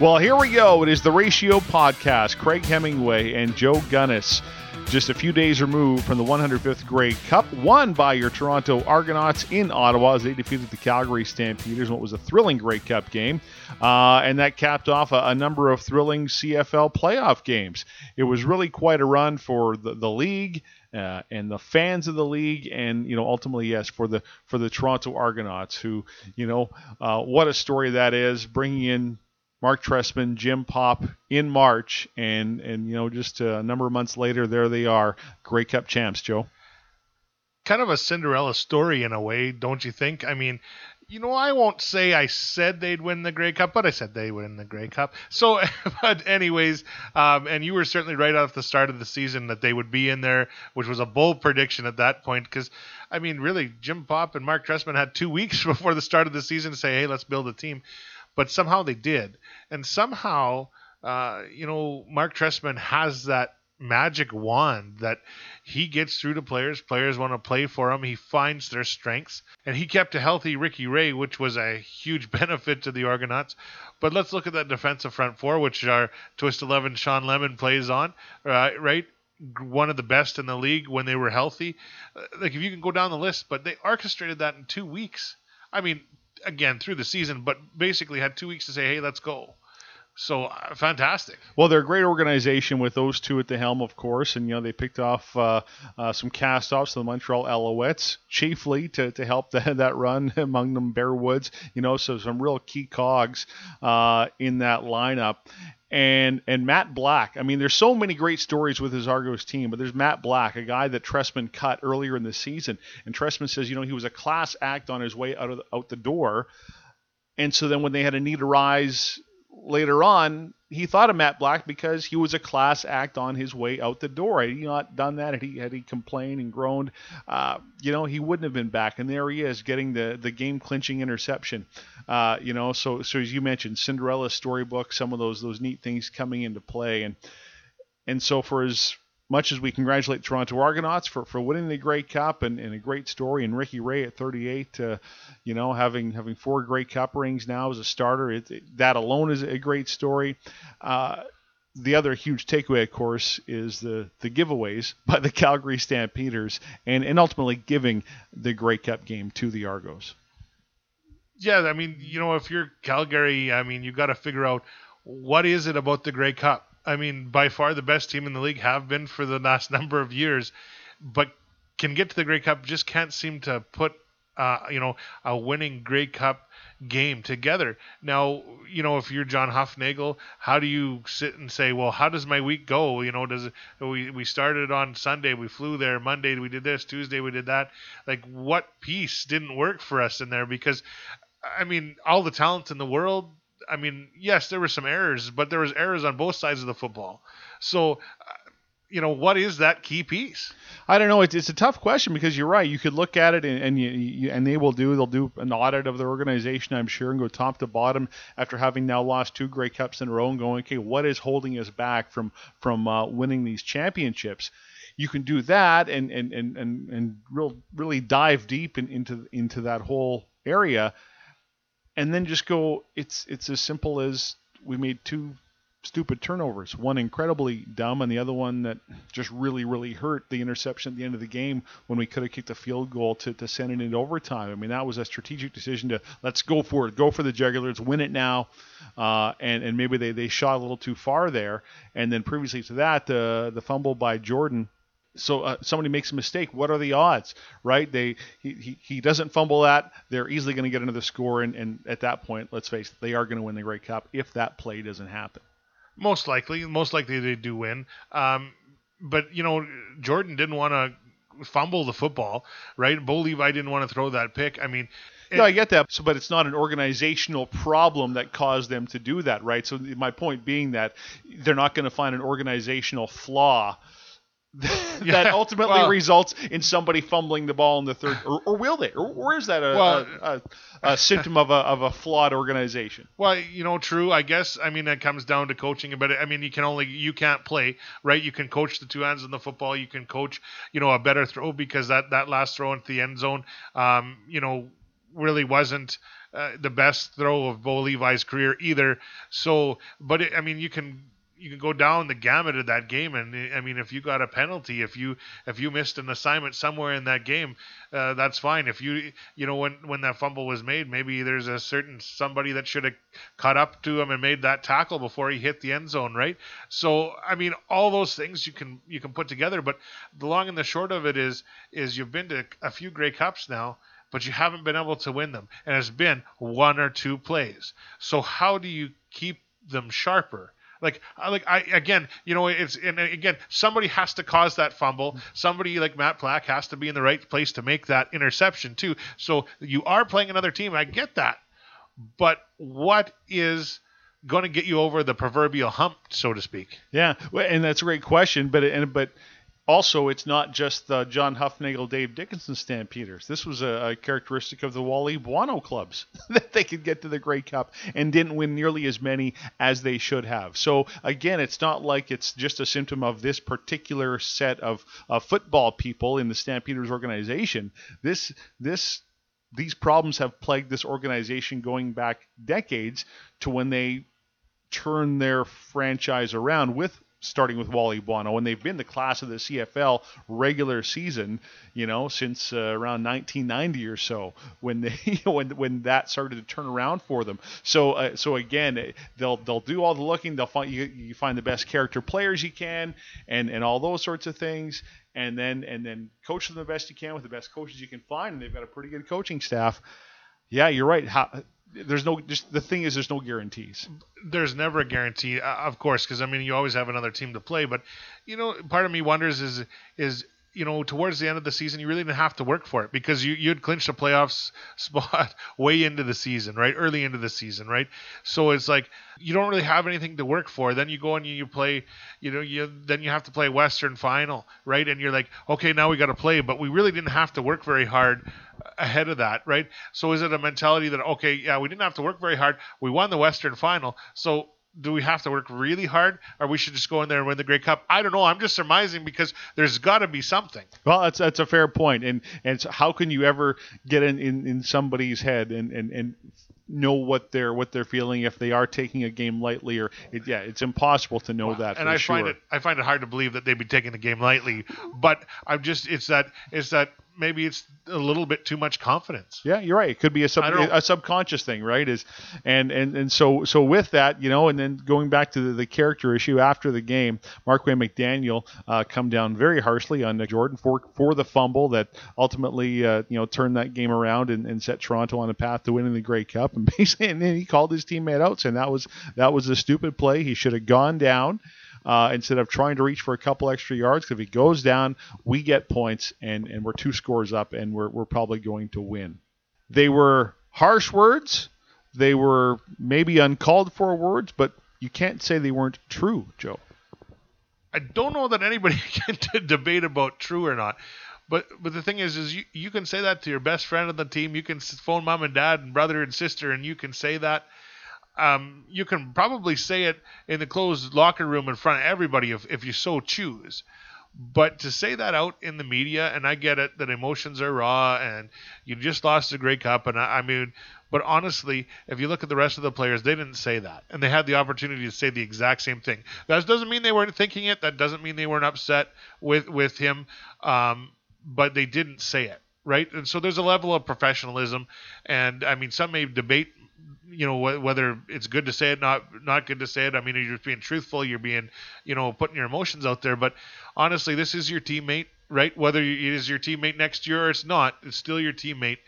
Well, here we go. It is the Ratio Podcast. Craig Hemingway and Joe Gunnis. Just a few days removed from the 105th Grey Cup, won by your Toronto Argonauts in Ottawa as they defeated the Calgary Stampeders in what was a thrilling Grey Cup game. Uh, and that capped off a, a, number of thrilling CFL playoff games. It was really quite a run for the, the league. Uh, and the fans of the league, and you know, ultimately, yes, for the for the Toronto Argonauts, who, you know, uh, what a story that is, bringing in Mark Trestman, Jim Popp in March, and and you know just a number of months later, there they are, Grey Cup champs. Joe, kind of a Cinderella story in a way, don't you think? I mean, you know, I won't say I said they'd win the Grey Cup, but I said they win the Grey Cup. So, but anyways, um, and you were certainly right off the start of the season that they would be in there, which was a bold prediction at that point. Because, I mean, really, Jim Popp and Mark Trestman had two weeks before the start of the season to say, "Hey, let's build a team." But somehow they did, and somehow, uh, you know, Mark Trestman has that magic wand that he gets through to players. Players want to play for him. He finds their strengths, and he kept a healthy Ricky Ray, which was a huge benefit to the Argonauts. But let's look at that defensive front four, which our Twist Eleven Sean Lemon plays on, uh, right? One of the best in the league when they were healthy. Uh, like if you can go down the list, but they orchestrated that in two weeks. I mean, again through the season, but basically had two weeks to say, hey, let's go. So uh, fantastic. Well, they're a great organization with those two at the helm, of course, and you know they picked off uh, uh, some cast-offs to the Montreal Alouettes, chiefly to, to help the, that run among them Bear Woods. You know, so some real key cogs uh, in that lineup and and Matt Black. I mean, there's so many great stories with his Argos team, but there's Matt Black, a guy that Trestman cut earlier in the season, and Trestman says, you know, he was a class act on his way out of the, out the door, and so then when they had a need arise later on, he thought of Matt Black because he was a class act on his way out the door. Had he not done that, had he had he complained and groaned, uh, you know, he wouldn't have been back. And there he is, getting the the game clinching interception. Uh, you know, so so as you mentioned, Cinderella storybook, some of those those neat things coming into play, and and so for his much as we congratulate Toronto Argonauts for, for winning the Grey Cup and, and a great story, and Ricky Ray at 38, uh, you know, having having four Grey Cup rings now as a starter, it, it, that alone is a great story. Uh, the other huge takeaway, of course, is the, the giveaways by the Calgary Stampeders and, and ultimately giving the Grey Cup game to the Argos. Yeah, I mean, you know, if you're Calgary, I mean, you've got to figure out what is it about the Grey Cup I mean, by far the best team in the league have been for the last number of years, but can get to the Grey Cup, just can't seem to put, uh, you know, a winning Grey Cup game together. Now, you know, if you're John Hufnagel, how do you sit and say, well, how does my week go? You know, does it, we we started on Sunday, we flew there, Monday we did this, Tuesday we did that. Like, what piece didn't work for us in there? Because, I mean, all the talent in the world I mean, yes, there were some errors, but there was errors on both sides of the football. So, uh, you know, what is that key piece? I don't know. It's, it's a tough question because you're right. You could look at it and and, you, you, and they will do they'll do an audit of their organization, I'm sure, and go top to bottom after having now lost two Grey Cups in a row and going, okay, what is holding us back from from uh, winning these championships? You can do that and and and and, and real really dive deep in, into into that whole area and then just go. It's it's as simple as we made two stupid turnovers. One incredibly dumb, and the other one that just really, really hurt the interception at the end of the game when we could have kicked a field goal to, to send it into overtime. I mean, that was a strategic decision to let's go for it, go for the Jugglers, win it now. Uh, and, and maybe they, they shot a little too far there. And then previously to that, the, the fumble by Jordan so uh, somebody makes a mistake, what are the odds, right? They he, he, he doesn't fumble that, they're easily going to get another score, and, and at that point, let's face it, they are going to win the Grey Cup if that play doesn't happen. Most likely, most likely they do win. Um, but you know, Jordan didn't want to fumble the football, right? Bo Levi didn't want to throw that pick. I mean. It, no, I get that. So, but it's not an organizational problem that caused them to do that, right? So my point being that they're not going to find an organizational flaw that yeah, ultimately well, results in somebody fumbling the ball in the third, or, or will they? Or, or is that a, well, a, a, a, symptom of a, of a flawed organization? Well, you know, true. I guess. I mean, that comes down to coaching. But I mean, you can only you can't play right. You can coach the two hands in the football. You can coach, you know, a better throw because that that last throw into the end zone, um, you know, really wasn't uh, the best throw of Bo Levi's career either. So, but it, I mean, you can you can go down the gamut of that game, and I mean, if you got a penalty, if you if you missed an assignment somewhere in that game, uh, that's fine. If you you know when when that fumble was made, maybe there's a certain somebody that should have caught up to him and made that tackle before he hit the end zone, right? So I mean, all those things you can you can put together, but the long and the short of it is is you've been to a few Grey Cups now but you haven't been able to win them. And it's been one or two plays. So how do you keep them sharper? Like, like I again, you know, it's and again, somebody has to cause that fumble. Mm-hmm. Somebody like Matt Black has to be in the right place to make that interception too. So you are playing another team. I get that, but what is going to get you over the proverbial hump, so to speak? Yeah, and that's a great question. But and but also, it's not just the John Hufnagel, Dave Dickenson Stampeders. This was a, a characteristic of the Wally Buono clubs that they could get to the Grey Cup and didn't win nearly as many as they should have. So again, it's not like it's just a symptom of this particular set of uh, football people in the Stampeders organization. This this these problems have plagued this organization going back decades to when they turned their franchise around with starting with Wally Buono, and they've been the class of the CFL regular season, you know, since uh, around 1990 or so, when they when when that started to turn around for them. So uh, so again, eh, they'll they'll do all the looking. They'll find you, you find the best character players you can, and and all those sorts of things. And then and then coach them the best you can with the best coaches you can find, and they've got a pretty good coaching staff. Yeah, you're right. How, there's no just the thing is there's no guarantees. There's never a guarantee uh, of course because i mean you always have another team to play but you know part of me wonders is is you know, towards the end of the season, you really didn't have to work for it because you you'd clinched a playoffs spot way into the season, right? Early into the season, right? So it's like you don't really have anything to work for. Then you go and you, you play, you know, you then you have to play Western Final, right? And you're like, okay, now we got to play, but we really didn't have to work very hard uh, ahead of that, right? So is it a mentality that okay, yeah, we didn't have to work very hard, we won the Western Final, so do we have to work really hard, or we should just go in there and win the Grey Cup? I don't know. I'm just surmising because there's got to be something. Well, that's that's a fair point. and and so how can you ever get in, in, in somebody's head and, and, and know what they're what they're feeling if they are taking a game lightly or it, yeah it's impossible to know that and I sure. find it I find it hard to believe that they'd be taking the game lightly but I'm just it's that it's that maybe it's a little bit too much confidence. Yeah, you're right. It could be a, sub, a subconscious thing, right? Is and and and so so with that, you know, and then going back to the, the character issue after the game, Marquay McDaniel uh, come down very harshly on Jordan for for the fumble that ultimately uh, you know turned that game around and, and set Toronto on a path to winning the Grey Cup. And basically, and then he called his teammate out, saying that was that was a stupid play. He should have gone down uh, instead of trying to reach for a couple extra yards. Because if he goes down, we get points, and, and we're two scores up, and we're, we're probably going to win. They were harsh words. They were maybe uncalled for words, but you can't say they weren't true, Joe. I don't know that anybody can debate about true or not. But but the thing is, is you, you can say that to your best friend on the team. You can phone mom and dad and brother and sister, and you can say that um, you can probably say it in the closed locker room in front of everybody if, if you so choose. But to say that out in the media, and I get it that emotions are raw and you just lost a Grey Cup, and I, I mean, but honestly, if you look at the rest of the players, they didn't say that, and they had the opportunity to say the exact same thing. That doesn't mean they weren't thinking it. That doesn't mean they weren't upset with with him, um, but they didn't say it right? And so there's a level of professionalism, and I mean, some may debate you know whether it's good to say it, not not good to say it. I mean, you're being truthful. You're being, you know, putting your emotions out there. But honestly, this is your teammate, right? Whether it is your teammate next year or it's not, it's still your teammate.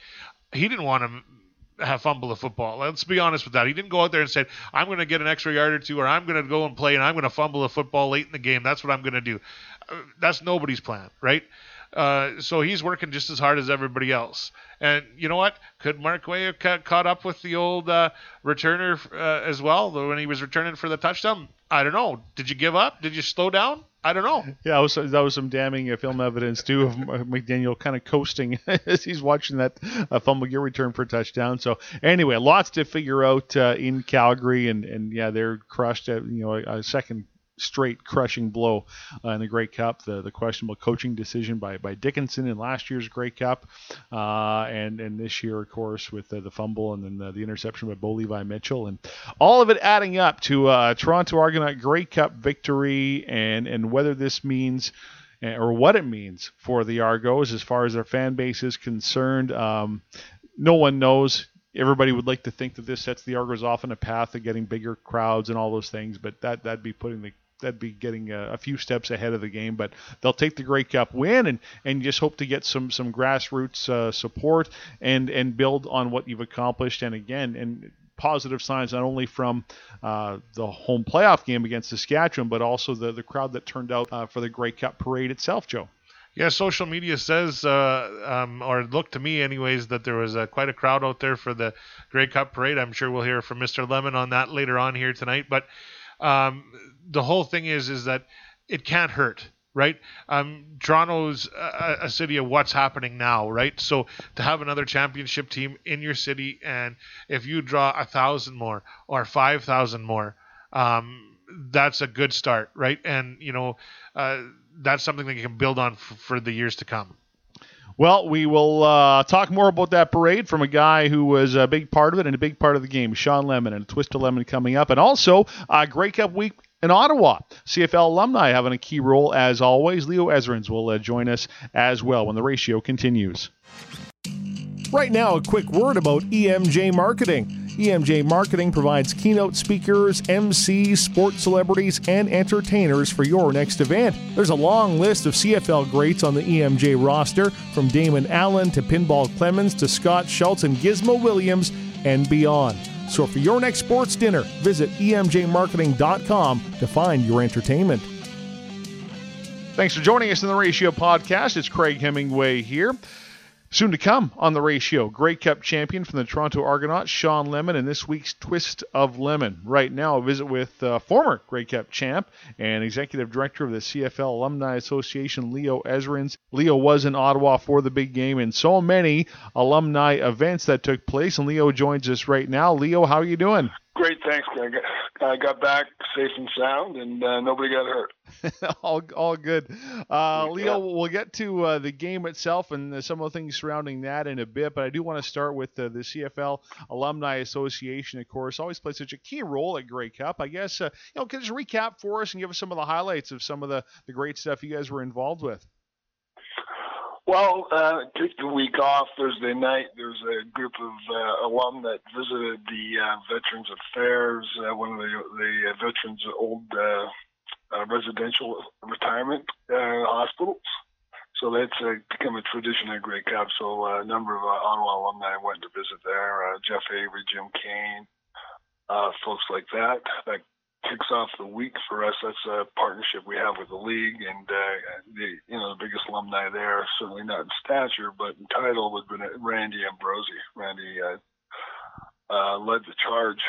He didn't want to have fumble a football. Let's be honest with that. He didn't go out there and say, "I'm going to get an extra yard or two, or I'm going to go and play, and I'm going to fumble a football late in the game. That's what I'm going to do." Uh, that's nobody's plan, right? Uh, so he's working just as hard as everybody else. And you know what? Could Marquay have ca- caught up with the old uh, returner uh, as well when he was returning for the touchdown? I don't know. Did you give up? Did you slow down? I don't know. Yeah, that was, that was some damning uh, film evidence too of McDaniel kind of coasting as he's watching that uh, fumble gear return for a touchdown. So anyway, lots to figure out uh, in Calgary, and and yeah, they're crushed at you know a second straight crushing blow uh, in the Grey Cup. The the questionable coaching decision by, by Dickenson in last year's Grey Cup, uh, and and this year, of course, with the, the fumble and then the, the, interception by Bo Levi Mitchell, and all of it adding up to a Toronto Argonaut Grey Cup victory, and and whether this means eh, or what it means for the Argos as far as their fan base is concerned. Um, no one knows everybody would like to think that this sets the Argos off on a path of getting bigger crowds and all those things, but that that'd be putting the that'd be getting a, a, few steps ahead of the game. But they'll take the Grey Cup win and and just hope to get some some grassroots uh, support and and build on what you've accomplished. And again, and positive signs not only from uh, the home playoff game against Saskatchewan, but also the the crowd that turned out uh, for the Grey Cup parade itself, Joe. Yeah, social media says, uh, um, or looked to me anyways, that there was uh, quite a crowd out there for the Grey Cup parade. I'm sure we'll hear from Mr. Lemon on that later on here tonight. But um, the whole thing is, is that it can't hurt, right? Um, Toronto's a, a, city of what's happening now, right? So to have another championship team in your city, and if you draw a thousand more or five thousand more, um, that's a good start, right? And you know. Uh, that's something that you can build on f- for the years to come. Well, we will uh, talk more about that parade from a guy who was a big part of it and a big part of the game, Sean Lemon, and twist of lemon coming up, and also uh, Grey Cup week in Ottawa. CFL alumni having a key role as always. Leo Ezerins will uh, join us as well when the ratio continues. Right now, a quick word about EMJ Marketing. EMJ Marketing provides keynote speakers, MCs, sports celebrities, and entertainers for your next event. There's a long list of CFL greats on the EMJ roster, from Damon Allen to Pinball Clemons to Scott Schultz and Gizmo Williams and beyond. So for your next sports dinner, visit emjmarketing.com to find your entertainment. Thanks for joining us in the Ratio Podcast. It's Craig Hemingway here. Soon to come on the ratio, Grey Cup champion from the Toronto Argonauts, Sean Lemon, and this week's Twist of Lemon. Right now, a visit with uh, former Grey Cup champ and executive director of the CFL Alumni Association, Leo Ezerins. Leo was in Ottawa for the big game and so many alumni events that took place, and Leo joins us right now. Leo, how are you doing? Great, thanks, Greg. I got back safe and sound, and uh, nobody got hurt. all, all good. Uh, Leo, we'll get to uh, the game itself and some of the things surrounding that in a bit, but I do want to start with the CFL Alumni Association, of course, always plays such a key role at Grey Cup. I guess, uh, you know, can you just recap for us and give us some of the highlights of some of the, the great stuff you guys were involved with? Well, uh, took the week off Thursday night. There's a group of uh, alum that visited the uh, Veterans Affairs, uh, one of the the uh, veterans' old uh, uh, residential retirement hospitals. So that's become a tradition at Grey Cup. So a number of Ottawa alumni went to visit there. Jeff Avery, Jim Kane, folks like that. That kicks off the week for us. That's a partnership we have with the league, and uh, the you know the biggest alumni there, certainly not in stature, but in title, would been Randy Ambrosie. Randy uh, uh, led the charge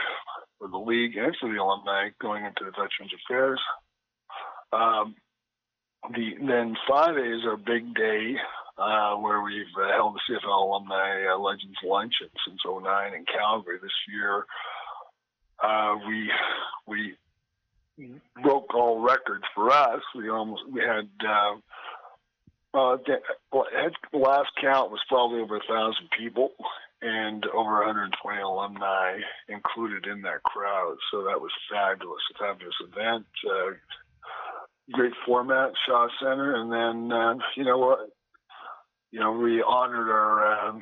for the league and for the alumni going into the Veterans Affairs. Um, the then Friday is our big day uh, where we've uh, held the CFL Alumni uh, Legends Lunch since 09 in Calgary this year. Uh, we we broke all records for us. We almost we had uh, uh, last count was probably over a thousand people and over 120 alumni included in that crowd. So that was fabulous, a fabulous event. Uh, great format, Shaw Center, and then uh, you know what. You know, we honored our um,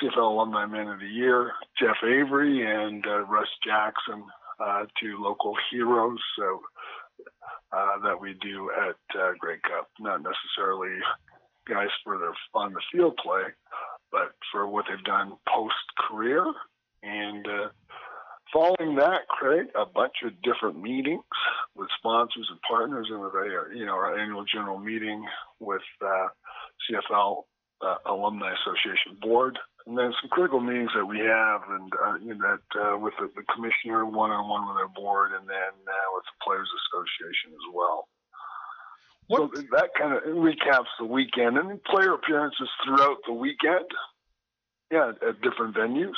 CFL Alumni Man of the Year, Jeff Avery and uh, Russ Jackson, uh, to local heroes so, uh, that we do at uh, Grey Cup. Not necessarily guys for their on the field play, but for what they've done post career. And uh, following that, Craig, a bunch of different meetings with sponsors and partners, and our, you know our annual general meeting with uh, CFL uh, Alumni Association Board and then some critical meetings that we have, and uh, you know, that uh, with the, the commissioner, one on one with our board, and then uh, with the Players Association as well. What? So that kind of recaps the weekend, and player appearances throughout the weekend. Yeah, at different venues.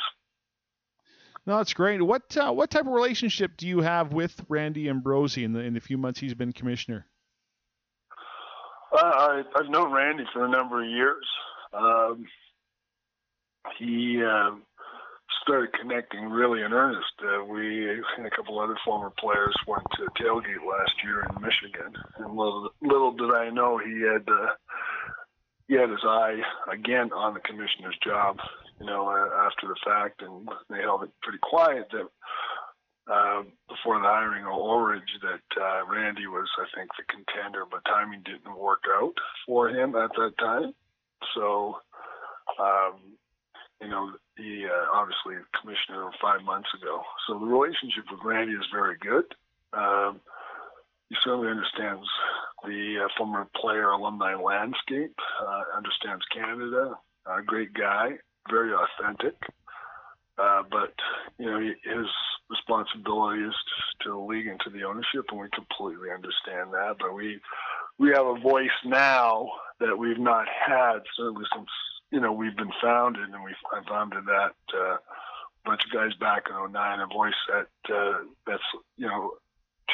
No, that's great. What uh, what type of relationship do you have with Randy Ambrosie in the in the few months he's been commissioner? Uh, I, I've known Randy for a number of years. Um, he uh, started connecting really in earnest. Uh, we and a couple other former players went to tailgate last year in Michigan, and little, little did I know he had uh, he had his eye again on the commissioner's job. You know, uh, after the fact, and they held it pretty quiet that uh, before the hiring of Orridge that uh, Randy was, I think, the contender, but timing didn't work out for him at that time. So, um, you know, he uh, obviously commissioner five months ago. So the relationship with Randy is very good. Um, he certainly understands the uh, former player alumni landscape, uh, understands Canada, a great guy, very authentic. Uh, but you know his responsibility is to the league and to the ownership, and we completely understand that. But we we have a voice now that we've not had certainly since you know we've been founded, and we I founded that uh, bunch of guys back in 09. A voice that uh, that's you know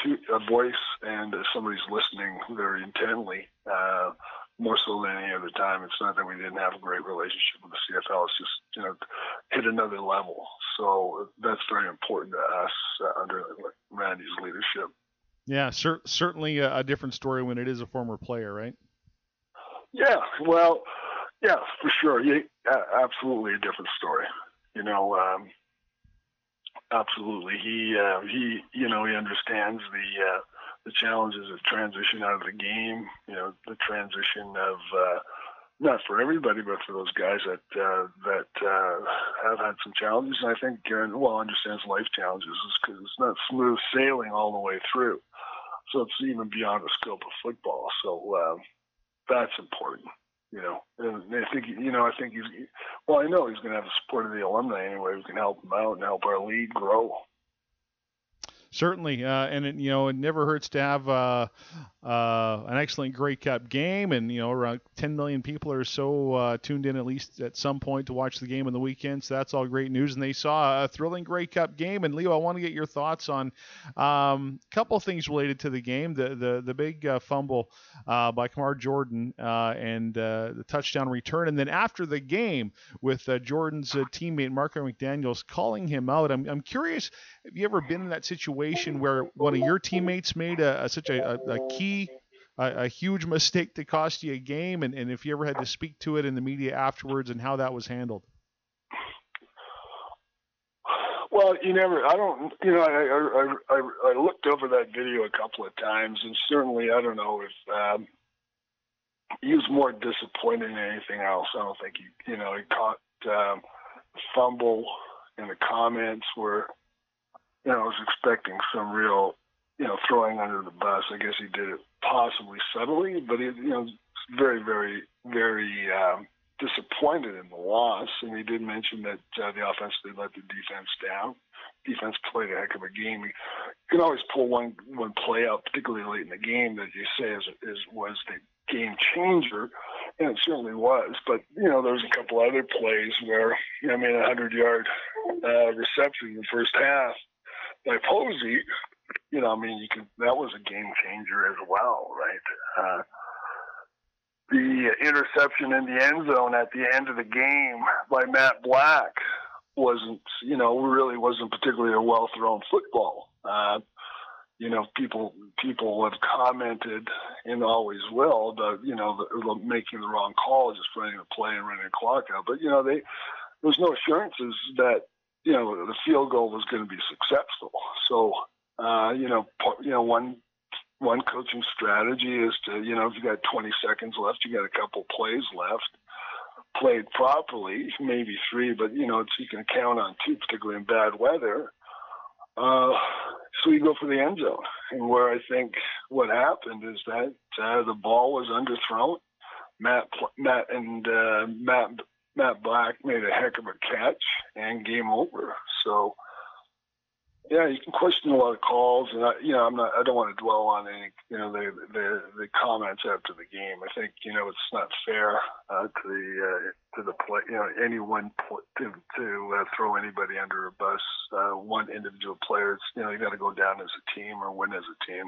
to, a voice and uh, somebody's listening very intently. Uh, more so than any other time. It's not that we didn't have a great relationship with the CFL. It's just you know hit another level. So that's very important to us uh, under Randy's leadership. Yeah, cer- certainly a, a, different story when it is a former player, right? Yeah, well, yeah, for sure. Yeah, absolutely a different story. You know, um, absolutely. He uh, he you know he understands the uh, the challenges of transition out of the game. You know, the transition of uh, not for everybody, but for those guys that uh, that uh, have had some challenges. And I think Karen well understands life challenges because it's not smooth sailing all the way through. So it's even beyond the scope of football. So uh, that's important. You know, and I think you know, I think he's well. I know he's going to have the support of the alumni anyway. We can help him out and help our league grow certainly, uh, and it, you know it never hurts to have uh, uh, an excellent Grey Cup game, and you know around 10 million people are so uh, tuned in at least at some point to watch the game on the weekend. So that's all great news, and they saw a thrilling Grey Cup game. And Leo, I want to get your thoughts on um, a couple things related to the game: the the the big uh, fumble uh, by Kamar Jordan and the touchdown return, and then after the game with Jordan's teammate Marquay McDaniel's calling him out. I'm I'm curious, have you ever been in that situation? where one of your teammates made a, a such a, a, key, a, a, huge mistake to cost you a game, and, and if you ever had to speak to it in the media afterwards and how that was handled? Well, you never. I don't. You know, I I I, I looked over that video a couple of times, and certainly I don't know if um, he was more disappointed than anything else. I don't think he. You know, he caught um, fumble, and the comments were you know, I was expecting some real, you know, throwing under the bus. I guess he did it possibly subtly, but he, you know, very, very, very um, disappointed in the loss. And he did mention that uh, the offense did let the defense down. Defense played a heck of a game. You can always pull one one play out, particularly late in the game, that you say is, is was the game changer, and it certainly was. But you know, there was a couple other plays where you know, I mean, a hundred yard uh, reception in the first half by Posey, you know, I mean, you can that was a game changer as well, right? Uh, the interception in the end zone at the end of the game by Matt Black wasn't, you know, really wasn't particularly a well thrown football. Uh, you know, people people have commented and always will about you know the, making the wrong call, just running a play and running a clock out. But you know, they there's no assurances that you know, the field goal was going to be successful. So, uh, you know, you know, one one coaching strategy is to, you know, if you got 20 seconds left, you got a couple plays left, played properly, maybe three, but you know, it's, you can count on two, particularly in bad weather. Uh, so you go for the end zone, and where I think what happened is that uh, the ball was underthrown. Matt, Matt, and uh, Matt Matt Black made a heck of a catch and game over. So yeah, you can question a lot of calls, and I, you know, I'm not. I don't want to dwell on any, you know, the the, the comments after the game. I think you know it's not fair uh, to the uh, to the play. You know, anyone to to uh, throw anybody under a bus. Uh, one individual player. it's, you know, you got to go down as a team or win as a team.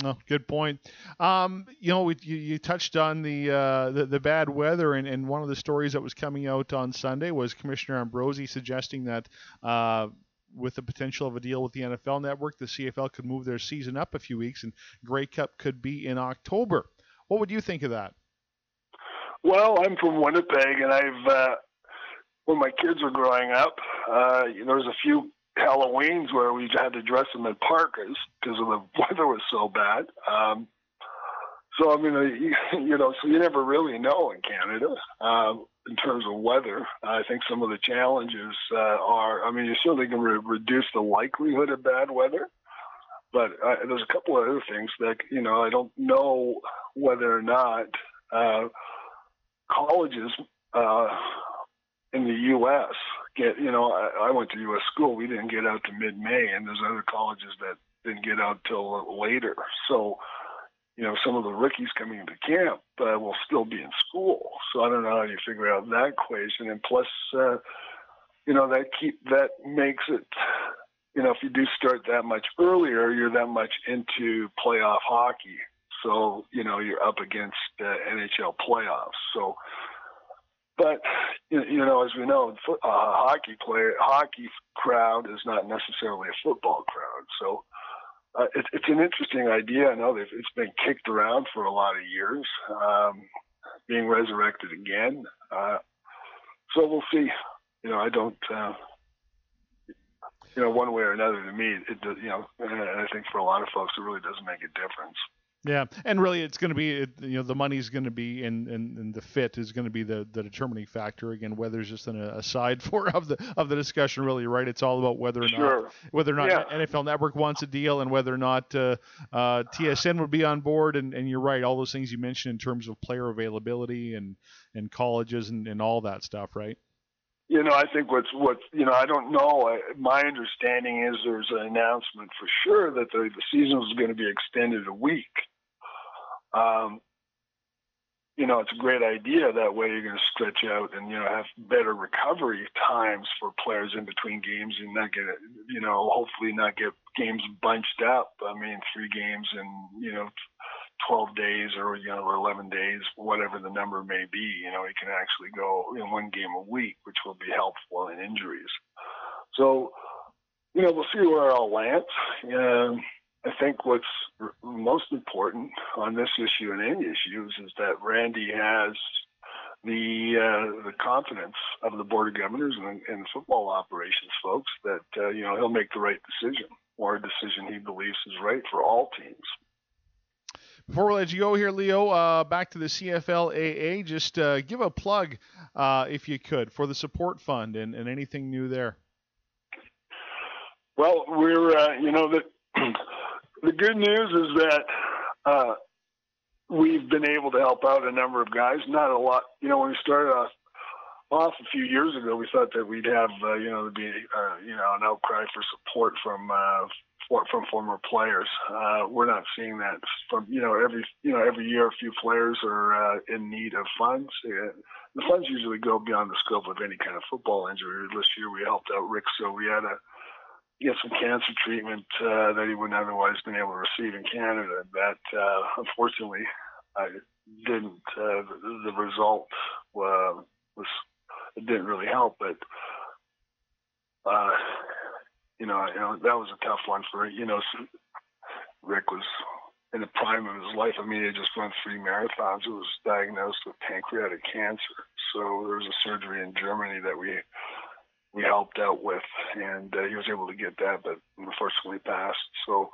No, good point. Um, you know, you, you touched on the, uh, the, the bad weather, and, and one of the stories that was coming out on Sunday was Commissioner Ambrosie suggesting that uh, with the potential of a deal with the NFL Network, the CFL could move their season up a few weeks, and Grey Cup could be in October. What would you think of that? Well, I'm from Winnipeg, and I've uh, when my kids were growing up, uh, there was a few Halloweens where we had to dress them in parkas because the weather was so bad. Um, so I mean, you, know, so you never really know in Canada. Um, in terms of weather. I think some of the challenges uh, are, I mean, you certainly can re- reduce the likelihood of bad weather, but uh, there's a couple of other things that, you know, I don't know whether or not uh, colleges uh, in the U.S. get, you know, I, I went to U.S. school, we didn't get out to mid-May, and there's other colleges that didn't get out till later. So, you know, some of the rookies coming into camp uh, will still be in school. So I don't know how you figure out that equation. And plus, uh, you know, that keep that makes it, you know, if you do start that much earlier, you're that much into playoff hockey. So you know, you're up against uh, NHL playoffs. So, but you know, as we know, a hockey player, hockey crowd is not necessarily a football crowd. So uh, it, it's an interesting idea. I know it's been kicked around for a lot of years, um, being resurrected again. Uh, so we'll see. You know, I don't. Uh, you know, one way or another, to me, it does. You know, and I think for a lot of folks, it really doesn't make a difference. Yeah, and really, it's going to be you know the money's going to be and, and, and the fit is going to be the, the determining factor. Again, weather's just an aside for of the of the discussion. Really, right? It's all about whether or sure. not whether or not yeah. NFL Network wants a deal and whether or not uh, uh, TSN would be on board. And, and you're right, all those things you mentioned in terms of player availability and and colleges and, and all that stuff, right? You know, I think what's what you know, I don't know. My understanding is there's an announcement for sure that the, the season is going to be extended a week. Um, you know, it's a great idea. That way, you're going to stretch out and you know have better recovery times for players in between games, and not get you know hopefully not get games bunched up. I mean, three games in you know 12 days or you know or 11 days, whatever the number may be. You know, you can actually go in one game a week, which will be helpful in injuries. So, you know, we'll see where it all lands. Um, I think what's most important on this issue and any issues is that Randy has the uh, the confidence of the board of governors and, and football operations folks that uh, you know he'll make the right decision or a decision he believes is right for all teams. Before we let you go here, Leo, uh, back to the CFLAA, just uh, give a plug, uh, if you could, for the support fund and, and anything new there. Well, we're, uh, you know, that the good news is that uh, we've been able to help out a number of guys. Not a lot, you know. When we started off, off a few years ago, we thought that we'd have, uh, you know, be, uh, you know, an outcry for support from uh, for, from former players. Uh, we're not seeing that from, you know, every, you know, every year a few players are uh, in need of funds. The funds usually go beyond the scope of any kind of football injury. This year we helped out Rick, so we had a get some cancer treatment uh, that he wouldn't otherwise been able to receive in Canada. That uh, unfortunately I didn't. Uh, the result uh, was it didn't really help, but uh, you know, you know that was a tough one for you know. Rick was in the prime of his life. I mean, he just run three marathons. He was diagnosed with pancreatic cancer. So there was a surgery in Germany that we we helped out with, and uh, he was able to get that, but unfortunately passed. So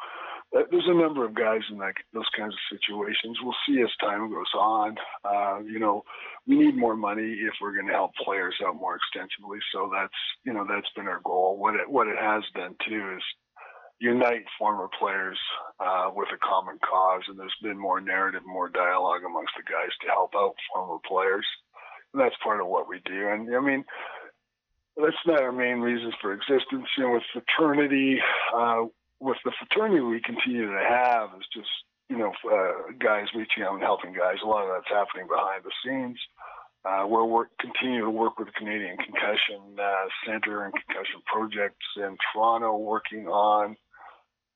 uh, there's a number of guys in that those kinds of situations. We'll see as time goes on. Uh, you know, we need more money if we're going to help players out more extensively. So that's you know that's been our goal. What it what it has done too is unite former players uh, with a common cause, and there's been more narrative, more dialogue amongst the guys to help out former players. And that's part of what we do. And I mean, that's not our main reasons for existence. You know, with fraternity, uh, with the fraternity we continue to have is just you know uh, guys reaching out and helping guys. A lot of that's happening behind the scenes. Uh, we're work, continue to work with the Canadian Concussion uh, Center and Concussion Projects in Toronto, working on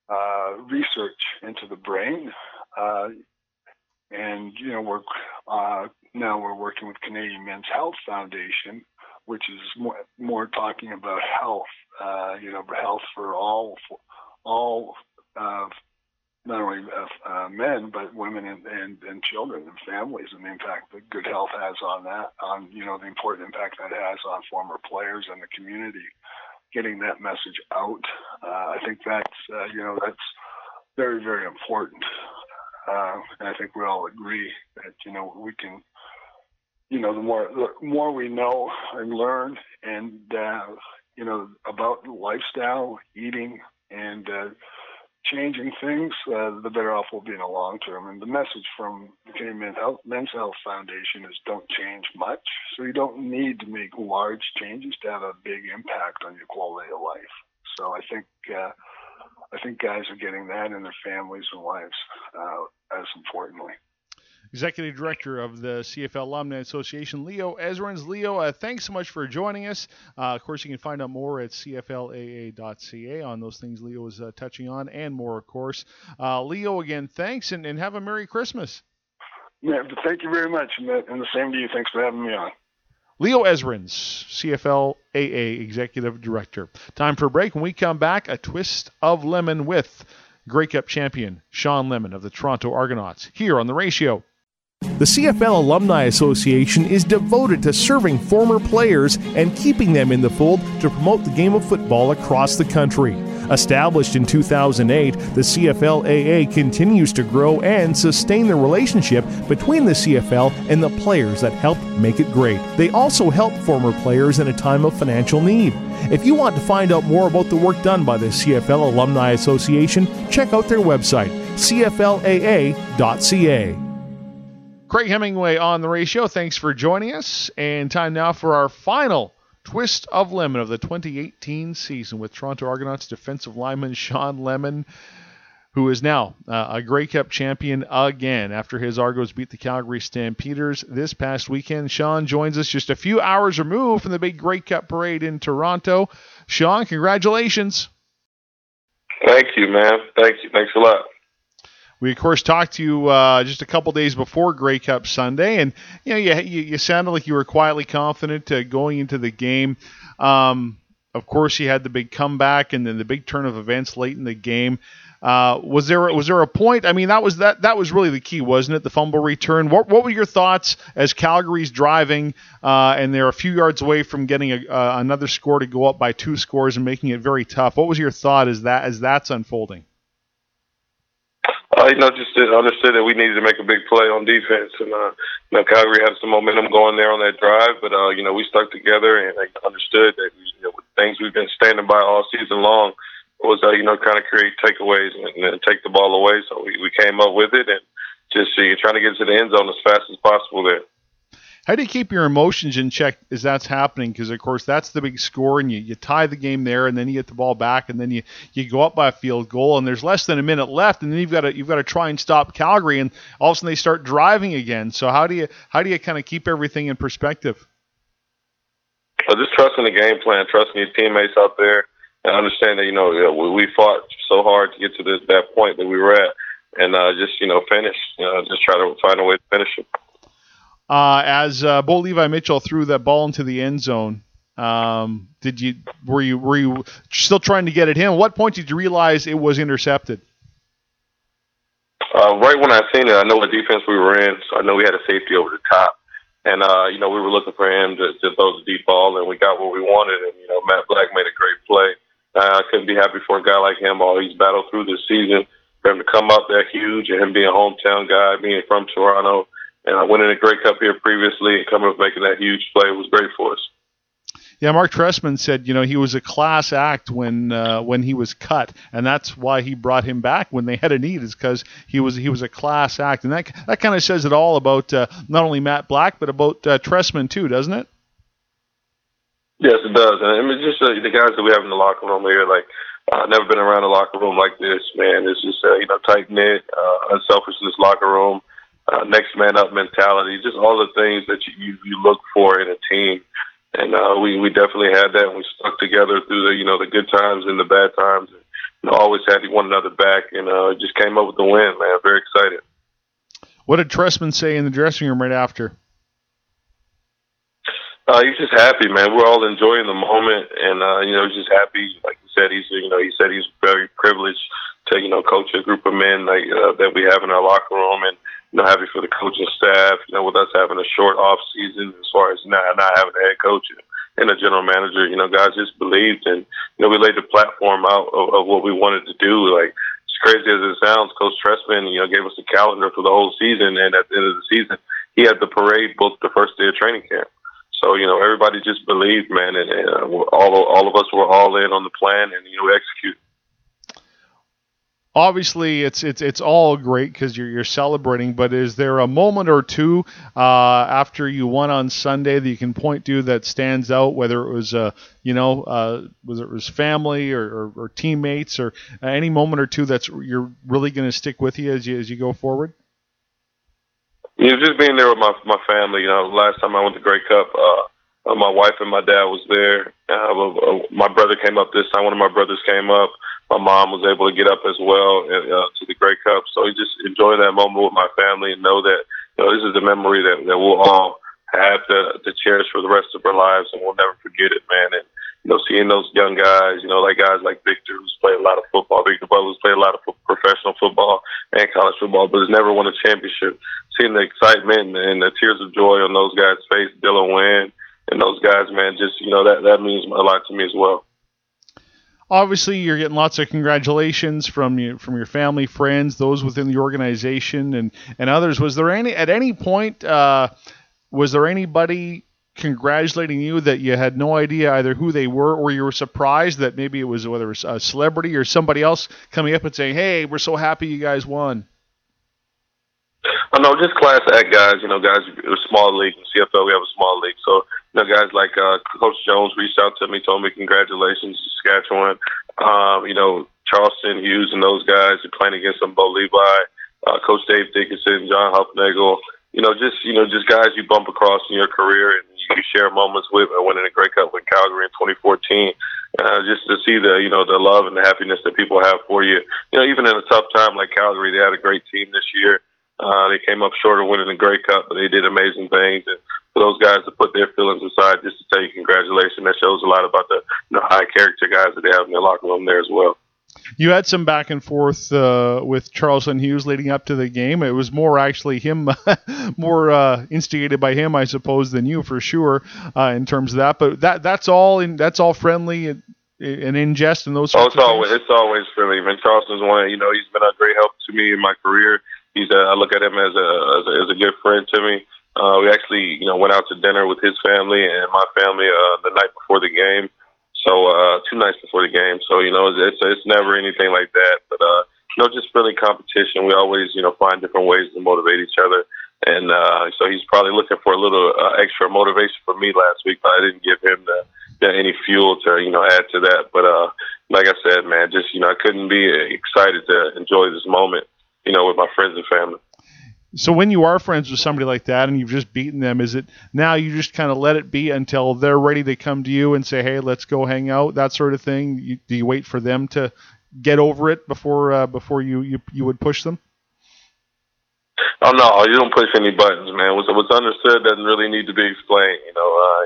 uh, research into the brain. Uh, and you know, we're uh, now we're working with Canadian Men's Health Foundation, which is more, more talking about health. Uh, you know, health for all all not only uh, men but women and, and, and children and families and the impact that good health has on that on you know the important impact that has on former players and the community getting that message out uh, I think that's uh, you know that's very very important uh, and I think we all agree that you know we can you know the more the more we know and learn and uh, you know about lifestyle eating and uh, changing things, uh, the better off we'll be in the long term. And the message from the Canadian Men's Health, Men's Health Foundation is don't change much. So you don't need to make large changes to have a big impact on your quality of life. So I think uh, I think guys are getting that in their families and lives uh, as importantly. Executive Director of the CFL Alumni Association, Leo Ezerins. Leo, uh, thanks so much for joining us. Uh, of course, you can find out more at cflaa.ca on those things Leo is uh, touching on and more, of course. Uh, Leo, again, thanks and, and have a Merry Christmas. Yeah, thank you very much, and the same to you. Thanks for having me on. Leo Ezerins, CFLAA Executive Director. Time for a break. When we come back, a twist of lemon with Grey Cup champion Sean Lemon of the Toronto Argonauts here on the ratio. The CFL Alumni Association is devoted to serving former players and keeping them in the fold to promote the game of football across the country. Established in 2008, the CFL-AA continues to grow and sustain the relationship between the CFL and the players that help make it great. They also help former players in a time of financial need. If you want to find out more about the work done by the CFL Alumni Association, check out their website, cflaa.ca. Craig Hemingway on the ratio. Thanks for joining us. And time now for our final twist of lemon of the 2018 season with Toronto Argonauts defensive lineman Sean Lemon, who is now uh, a Grey Cup champion again after his Argos beat the Calgary Stampeders this past weekend. Sean joins us just a few hours removed from the big Grey Cup parade in Toronto. Sean, congratulations. Thank you, man. Thank you. Thanks a lot. We of course talked to you uh, just a couple days before Grey Cup Sunday, and you know you, you, sounded like you were quietly confident uh, going into the game. Um, of course, you had the big comeback and then the big turn of events late in the game. Uh, was there was there a point? I mean, that was that that was really the key, wasn't it? The fumble return. What what were your thoughts as Calgary's driving uh, and they're a few yards away from getting a, uh, another score to go up by two scores and making it very tough? What was your thought as that as that's unfolding? Uh, you know, just understood that we needed to make a big play on defense, and uh, you know, Calgary had some momentum going there on that drive, but uh, you know, we stuck together and I understood that you know, things we've been standing by all season long was uh, you know kind of create takeaways and, and take the ball away. So we, we came up with it and just uh, trying to get to the end zone as fast as possible there. How do you keep your emotions in check as that's happening? Because of course that's the big score, and you, you tie the game there, and then you get the ball back, and then you, you go up by a field goal, and there's less than a minute left, and then you've got to you've got to try and stop Calgary, and all of a sudden they start driving again. So how do you how do you kind of keep everything in perspective? Well, just trusting the game plan, trusting your teammates out there, and understand that you know we fought so hard to get to this that point that we were at, and uh, just you know finish, you know, just try to find a way to finish it uh, as uh, Bo Levi Mitchell threw that ball into the end zone. Um, did you were you were you still trying to get at him? At what point did you realize it was intercepted? Uh, right when I seen it, I know what defense we were in, so I know we had a safety over the top, and uh, you know we were looking for him to, to throw the deep ball, and we got what we wanted. And you know Matt Black made a great play. Uh, I couldn't be happy for a guy like him. All he's battled through this season, for him to come up that huge, and him being a hometown guy, being from Toronto and I winning a Grey Cup here previously and coming up making that huge play was great for us. Yeah, Mark Trestman said, you know, he was a class act when uh, when he was cut, and that's why he brought him back when they had a need, is because he was he was a class act, and that that kind of says it all about uh, not only Matt Black but about uh, Trestman too, doesn't it? Yes, it does. And I mean, just uh, the guys that we have in the locker room here, like I've uh, never been around a locker room like this, man. It's just uh, you know tight knit, uh, unselfishness locker room, uh, next man up mentality, just all the things that you you, look for in a team. And uh, we we definitely had that. And we stuck together through the you know the good times and the bad times. And, you know, always had one another back, and uh, just came up with the win, man. Very excited. What did Trestman say in the dressing room right after? Uh, he's just happy, man. We're all enjoying the moment, and uh, you know, he's just happy. Like you said, he's you know, he said he's very privileged to you know coach a group of men like uh, that we have in our locker room, and you know, happy for the coaching staff. You know, with us having a short off season as far as not not having a head coach and a general manager, you know, guys just believed, and you know, we laid the platform out of, of what we wanted to do. Like as crazy as it sounds, Coach Trestman, you know, gave us a calendar for the whole season, and at the end of the season, he had the parade booked the first day of training camp. So you know, everybody just believed, man, and, and uh, all all of us were all in on the plan, and you know, execute. Obviously, it's it's it's all great because you're you're celebrating. But is there a moment or two uh, after you won on Sunday that you can point to that stands out? Whether it was uh, you know uh, whether it was family or, or, or teammates or any moment or two that's you're really going to stick with you as you as you go forward. Know, just being there with my my family. You know, last time I went to Grey Cup, uh, uh, my wife and my dad was there. Uh, uh, my brother came up this time. One of my brothers came up. My mom was able to get up as well uh, to the Grey Cup. So just enjoy that moment with my family and know that you know this is a memory that that we'll all have to to cherish for the rest of our lives, and we'll never forget it, man. And you know, seeing those young guys, you know, like guys like Victor, who's played a lot of football, Victor Butler, who's played a lot of professional football and college football, but has never won a championship. Seeing the excitement and the tears of joy on those guys' face, Dylan Wynn, and those guys, man, just you know that that means a lot to me as well. Obviously, you're getting lots of congratulations from you, from your family, friends, those within the organization, and and others. Was there any at any point? Uh, was there anybody congratulating you that you had no idea either who they were or you were surprised that maybe it was whether it was a celebrity or somebody else coming up and saying, "Hey, we're so happy you guys won." I know, just class act guys. You know, guys, small league in CFL. We have a small league, so you know, guys like uh, Coach Jones reached out to me, told me congratulations, Saskatchewan. Um, you know, Charleston Hughes and those guys are playing against them, Bo Levi, uh, Coach Dave Dickenson, John Hufnagel. You know, just you know, just guys you bump across in your career and you share moments with uh, winning a Grey Cup with Calgary in 2014. Uh, just to see the you know the love and the happiness that people have for you. You know, even in a tough time like Calgary, they had a great team this year. Uh, they came up short of winning the Grey Cup, but they did amazing things. And for those guys to put their feelings aside just to tell you congratulations, that shows a lot about the high character guys that they have in their locker room there as well. You had some back and forth uh, with Charleston Hughes leading up to the game. It was more actually him, more uh, instigated by him, I suppose, than you for sure uh, in terms of that. But that that's all in that's all friendly and, and in jest and those. Oh, it's always it's always friendly. Man, Charleston's one. You know, he's been a great help to me in my career. He's a, I look at him as a, as a as a good friend to me. Uh, we actually, you know, went out to dinner with his family and my family uh, the night before the game. So uh, two nights before the game. So you know, it's it's never anything like that. But uh, you know, just friendly competition. We always you know find different ways to motivate each other. And uh, so he's probably looking for a little uh, extra motivation for me last week, but I didn't give him the, the any fuel to you know add to that. But uh, like I said, man, just you know I couldn't be excited to enjoy this moment, you know, with my friends and family. So when you are friends with somebody like that and you've just beaten them, is it now you just kind of let it be until they're ready to come to you and say, "Hey, let's go hang out," that sort of thing? You, do you wait for them to get over it before uh, before you, you you would push them? Oh no, you don't push any buttons, man. What's, what's understood doesn't really need to be explained. You know, uh,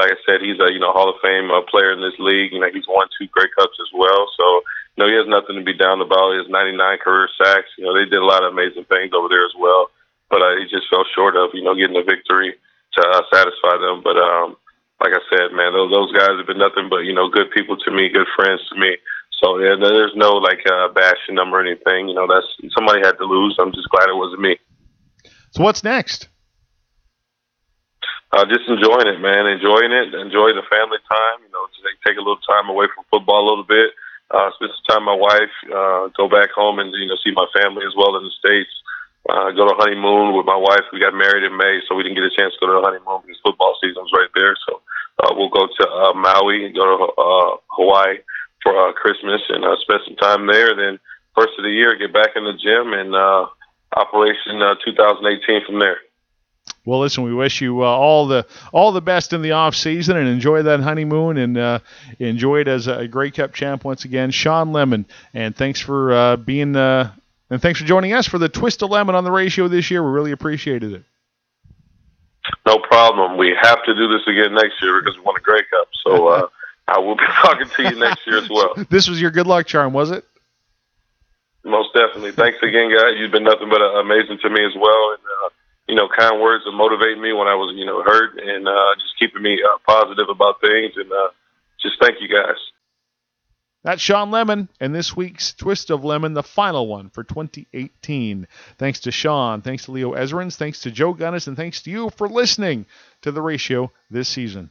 like I said, he's a you know Hall of Fame uh, player in this league. You know, he's won two Grey Cups as well. So you know, he has nothing to be down about. He has 99 career sacks. You know, they did a lot of amazing things over there as well but uh, he just fell short of you know getting a victory to uh, satisfy them. But um, like I said, man, those those guys have been nothing but you know good people to me, good friends to me. So yeah, there's no like uh, bashing them or anything. You know, that's somebody had to lose. I'm just glad it wasn't me. So what's next? Uh, just enjoying it, man. Enjoying it. Enjoy the family time. You know, take, take a little time away from football a little bit. Uh, spend some time with my wife. Uh, go back home and you know see my family as well in the states uh, go to honeymoon with my wife. We got married in May, so we didn't get a chance to go to the honeymoon because football season was right there. So uh, we'll go to uh, Maui and go to uh, Hawaii for uh, Christmas and uh, spend some time there. Then first of the year, get back in the gym and uh, operation uh, 2018 from there. Well, listen, we wish you uh, all the all the best in the off season and enjoy that honeymoon and uh, enjoy it as a Grey Cup champ once again, Shawn Lemon. And thanks for uh, being uh, and thanks for joining us for the Twist of Lemon on the ratio this year. We really appreciated it. No problem. We have to do this again next year because we won a Grey Cup. So uh, I will be talking to you next year as well. This was your good luck charm, was it? Most definitely. Thanks again, guys. You've been nothing but uh, amazing to me as well. And, uh, you know, kind words that motivate me when I was, you know, hurt and uh, just keeping me uh, positive about things. And uh, just thank you guys. That's Shawn Lemon and this week's Twist of Lemon, the final one for 2018. Thanks to Shawn, thanks to Leo Ezerins, thanks to Joe Gunnis, and thanks to you for listening to the ratio this season.